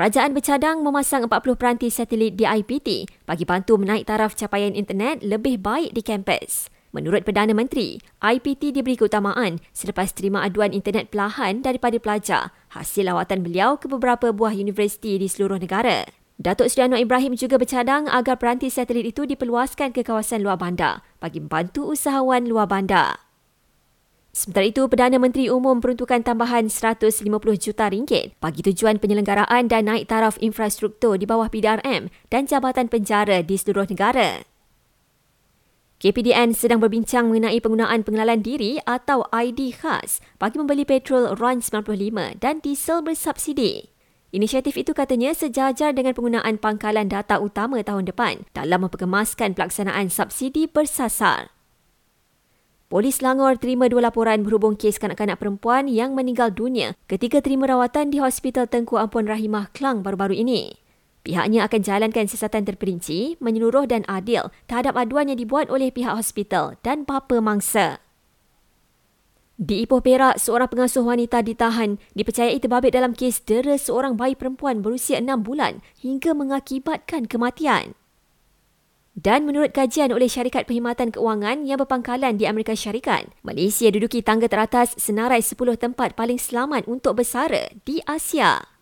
Kerajaan bercadang memasang 40 peranti satelit di IPT bagi bantu menaik taraf capaian internet lebih baik di kampus. Menurut Perdana Menteri, IPT diberi keutamaan selepas terima aduan internet perlahan daripada pelajar hasil lawatan beliau ke beberapa buah universiti di seluruh negara. Datuk Seri Anwar Ibrahim juga bercadang agar peranti satelit itu diperluaskan ke kawasan luar bandar bagi membantu usahawan luar bandar. Sementara itu, Perdana Menteri Umum peruntukan tambahan 150 juta ringgit bagi tujuan penyelenggaraan dan naik taraf infrastruktur di bawah PDRM dan Jabatan Penjara di seluruh negara. KPDN sedang berbincang mengenai penggunaan pengenalan diri atau ID khas bagi membeli petrol RON 95 dan diesel bersubsidi. Inisiatif itu katanya sejajar dengan penggunaan pangkalan data utama tahun depan dalam memperkemaskan pelaksanaan subsidi bersasar. Polis Langor terima dua laporan berhubung kes kanak-kanak perempuan yang meninggal dunia ketika terima rawatan di Hospital Tengku Ampun Rahimah Klang baru-baru ini. Pihaknya akan jalankan siasatan terperinci, menyeluruh dan adil terhadap aduan yang dibuat oleh pihak hospital dan bapa mangsa. Di Ipoh Perak, seorang pengasuh wanita ditahan dipercayai terbabit dalam kes dera seorang bayi perempuan berusia enam bulan hingga mengakibatkan kematian. Dan menurut kajian oleh syarikat perkhidmatan keuangan yang berpangkalan di Amerika Syarikat, Malaysia duduki tangga teratas senarai 10 tempat paling selamat untuk bersara di Asia.